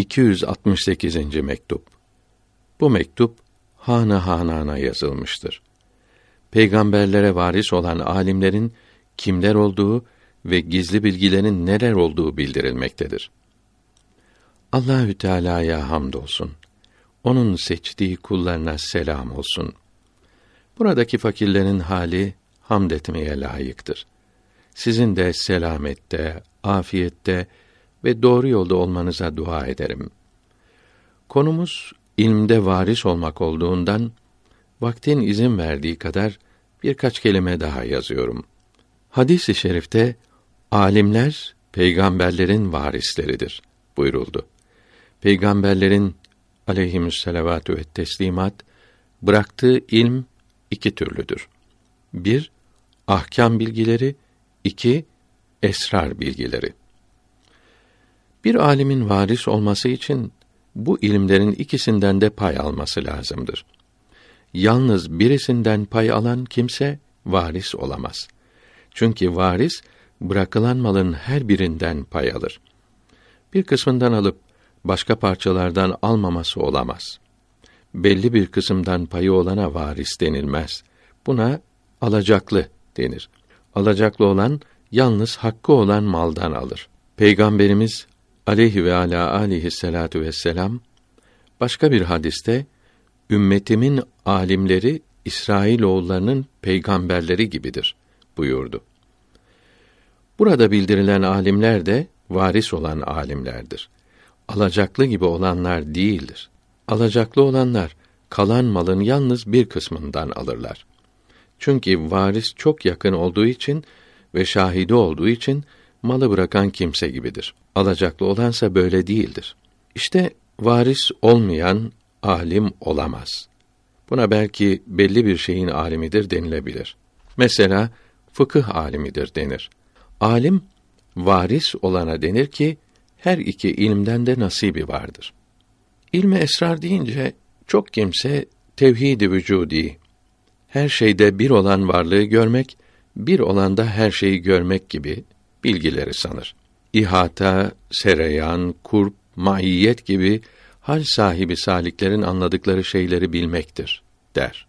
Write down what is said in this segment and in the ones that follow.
268. mektup. Bu mektup Hana Hanan'a yazılmıştır. Peygamberlere varis olan alimlerin kimler olduğu ve gizli bilgilerin neler olduğu bildirilmektedir. Allahü Teala'ya hamdolsun. Onun seçtiği kullarına selam olsun. Buradaki fakirlerin hali hamd etmeye layıktır. Sizin de selamette, afiyette ve doğru yolda olmanıza dua ederim. Konumuz ilmde varis olmak olduğundan vaktin izin verdiği kadar birkaç kelime daha yazıyorum. Hadis-i şerifte alimler peygamberlerin varisleridir buyuruldu. Peygamberlerin aleyhimüsselavatü ve teslimat bıraktığı ilm iki türlüdür. Bir, ahkam bilgileri, iki, esrar bilgileri. Bir alimin varis olması için bu ilimlerin ikisinden de pay alması lazımdır. Yalnız birisinden pay alan kimse varis olamaz. Çünkü varis bırakılan malın her birinden pay alır. Bir kısmından alıp başka parçalardan almaması olamaz. Belli bir kısımdan payı olana varis denilmez. Buna alacaklı denir. Alacaklı olan yalnız hakkı olan maldan alır. Peygamberimiz aleyhi ve ala aleyhissalatu vesselam başka bir hadiste ümmetimin alimleri İsrail oğullarının peygamberleri gibidir buyurdu. Burada bildirilen alimler de varis olan alimlerdir. Alacaklı gibi olanlar değildir. Alacaklı olanlar kalan malın yalnız bir kısmından alırlar. Çünkü varis çok yakın olduğu için ve şahidi olduğu için malı bırakan kimse gibidir. Alacaklı olansa böyle değildir. İşte varis olmayan alim olamaz. Buna belki belli bir şeyin alimidir denilebilir. Mesela fıkıh alimidir denir. Alim varis olana denir ki her iki ilimden de nasibi vardır. İlmi esrar deyince çok kimse tevhid-i vücudi, her şeyde bir olan varlığı görmek, bir olanda her şeyi görmek gibi bilgileri sanır. İhata, sereyan, kurp, maiyet gibi hal sahibi saliklerin anladıkları şeyleri bilmektir der.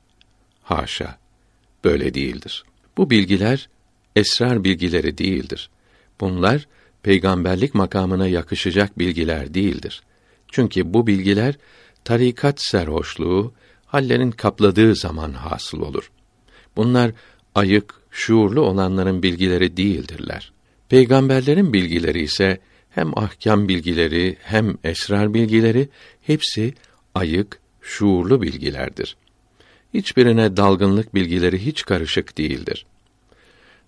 Haşa. Böyle değildir. Bu bilgiler esrar bilgileri değildir. Bunlar peygamberlik makamına yakışacak bilgiler değildir. Çünkü bu bilgiler tarikat serhoşluğu hallerin kapladığı zaman hasıl olur. Bunlar ayık, şuurlu olanların bilgileri değildirler. Peygamberlerin bilgileri ise hem ahkam bilgileri hem esrar bilgileri hepsi ayık, şuurlu bilgilerdir. Hiçbirine dalgınlık bilgileri hiç karışık değildir.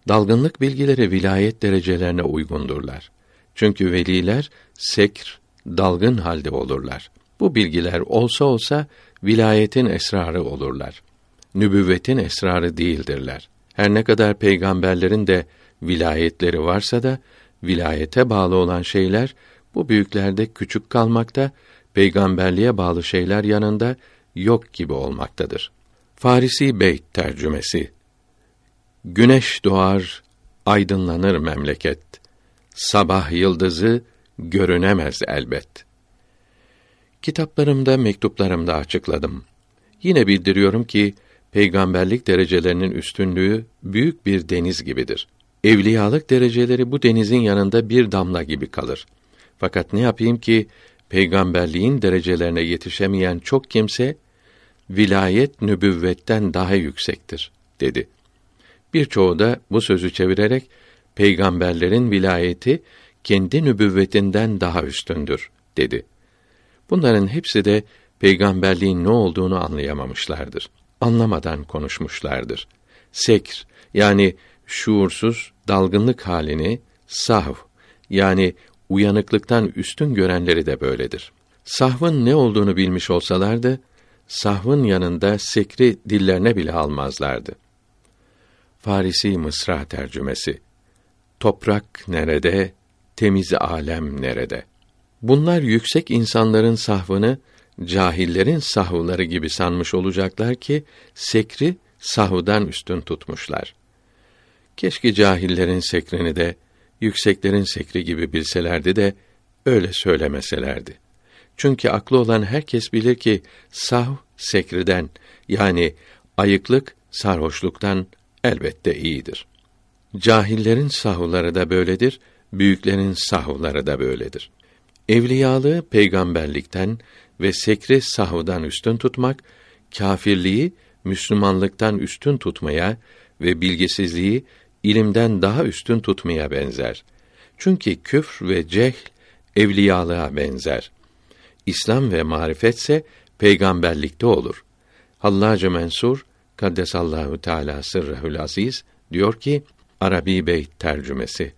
Dalgınlık bilgileri vilayet derecelerine uygundurlar. Çünkü veliler sekr, dalgın halde olurlar. Bu bilgiler olsa olsa vilayetin esrarı olurlar. Nübüvvetin esrarı değildirler. Her ne kadar peygamberlerin de vilayetleri varsa da vilayete bağlı olan şeyler bu büyüklerde küçük kalmakta, peygamberliğe bağlı şeyler yanında yok gibi olmaktadır. Farisi Beyt tercümesi Güneş doğar, aydınlanır memleket. Sabah yıldızı görünemez elbet. Kitaplarımda, mektuplarımda açıkladım. Yine bildiriyorum ki peygamberlik derecelerinin üstünlüğü büyük bir deniz gibidir. Evliyalık dereceleri bu denizin yanında bir damla gibi kalır. Fakat ne yapayım ki peygamberliğin derecelerine yetişemeyen çok kimse vilayet nübüvvetten daha yüksektir dedi. Birçoğu da bu sözü çevirerek peygamberlerin vilayeti kendi nübüvvetinden daha üstündür dedi. Bunların hepsi de peygamberliğin ne olduğunu anlayamamışlardır. Anlamadan konuşmuşlardır. Sekr yani şuursuz dalgınlık halini sahv yani uyanıklıktan üstün görenleri de böyledir. Sahvın ne olduğunu bilmiş olsalardı, sahvın yanında sekri dillerine bile almazlardı. Farisi Mısra tercümesi Toprak nerede, temiz alem nerede? Bunlar yüksek insanların sahvını cahillerin sahvları gibi sanmış olacaklar ki sekri sahvdan üstün tutmuşlar. Keşke cahillerin sekrini de yükseklerin sekri gibi bilselerdi de öyle söylemeselerdi. Çünkü aklı olan herkes bilir ki sahv sekriden yani ayıklık sarhoşluktan elbette iyidir. Cahillerin sahvları da böyledir, büyüklerin sahvları da böyledir. Evliyalığı peygamberlikten ve sekri sahvdan üstün tutmak, kâfirliği Müslümanlıktan üstün tutmaya ve bilgisizliği ilimden daha üstün tutmaya benzer. Çünkü küfr ve cehl evliyalığa benzer. İslam ve marifetse peygamberlikte olur. Hallacı Mensur Kaddesallahu Teala sırrehül aziz diyor ki Arabi Beyt tercümesi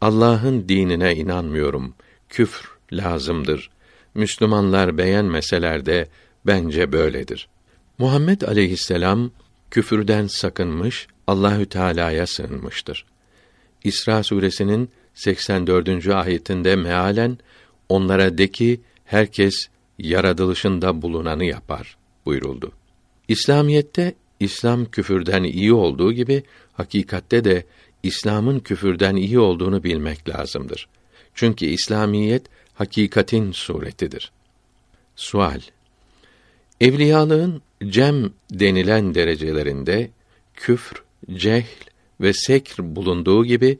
Allah'ın dinine inanmıyorum. Küfr lazımdır. Müslümanlar beğenmeseler de bence böyledir. Muhammed aleyhisselam küfürden sakınmış, Allahü Teala'ya sığınmıştır. İsra suresinin 84. ayetinde mealen onlara de ki herkes yaratılışında bulunanı yapar buyuruldu. İslamiyette İslam küfürden iyi olduğu gibi hakikatte de İslam'ın küfürden iyi olduğunu bilmek lazımdır. Çünkü İslamiyet hakikatin suretidir. Sual Evliyalığın cem denilen derecelerinde küfr, cehl ve sekr bulunduğu gibi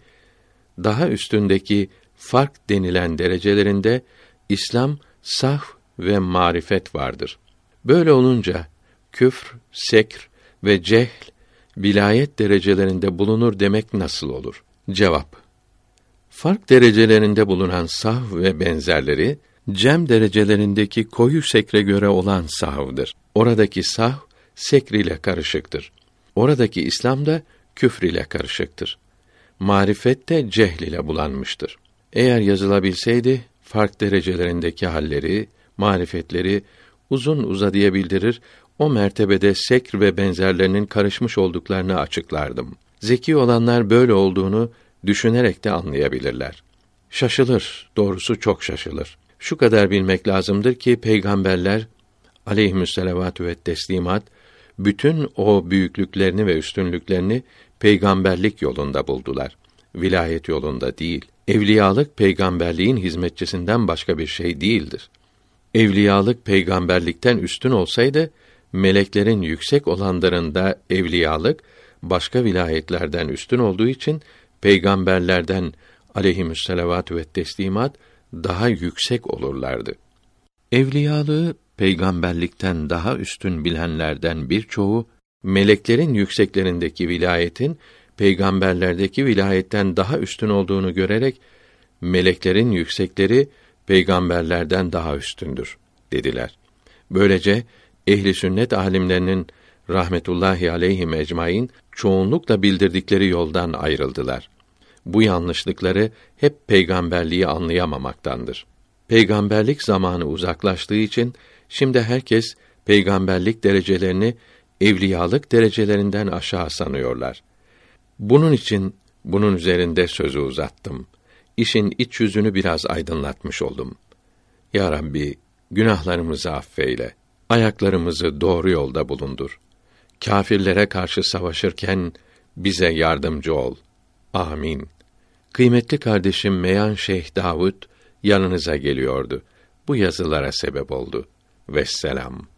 daha üstündeki fark denilen derecelerinde İslam sah ve marifet vardır. Böyle olunca küfr, sekr ve cehl vilayet derecelerinde bulunur demek nasıl olur? Cevap Fark derecelerinde bulunan sah ve benzerleri cem derecelerindeki koyu sekre göre olan sahvdır. Oradaki sah sekr ile karışıktır. Oradaki İslam da küfr ile karışıktır. Marifet de cehl ile bulanmıştır. Eğer yazılabilseydi fark derecelerindeki halleri, marifetleri uzun uzadıya bildirir, o mertebede sekr ve benzerlerinin karışmış olduklarını açıklardım. Zeki olanlar böyle olduğunu düşünerek de anlayabilirler. Şaşılır, doğrusu çok şaşılır. Şu kadar bilmek lazımdır ki peygamberler aleyhismüsselavatü ve teslimat bütün o büyüklüklerini ve üstünlüklerini peygamberlik yolunda buldular. Vilayet yolunda değil. Evliyalık peygamberliğin hizmetçisinden başka bir şey değildir. Evliyalık peygamberlikten üstün olsaydı meleklerin yüksek olanlarında evliyalık başka vilayetlerden üstün olduğu için peygamberlerden aleyhismüsselavatü ve teslimat daha yüksek olurlardı. Evliyalığı peygamberlikten daha üstün bilenlerden birçoğu meleklerin yükseklerindeki vilayetin peygamberlerdeki vilayetten daha üstün olduğunu görerek meleklerin yüksekleri peygamberlerden daha üstündür dediler. Böylece ehli sünnet alimlerinin rahmetullahi aleyhi ecmaîn çoğunlukla bildirdikleri yoldan ayrıldılar. Bu yanlışlıkları hep peygamberliği anlayamamaktandır. Peygamberlik zamanı uzaklaştığı için şimdi herkes peygamberlik derecelerini evliyalık derecelerinden aşağı sanıyorlar. Bunun için bunun üzerinde sözü uzattım. İşin iç yüzünü biraz aydınlatmış oldum. Ya Rabbi, günahlarımızı affeyle. Ayaklarımızı doğru yolda bulundur. Kâfirlere karşı savaşırken bize yardımcı ol. Amin. Kıymetli kardeşim Meyan Şeyh Davud yanınıza geliyordu. Bu yazılara sebep oldu. Vesselam.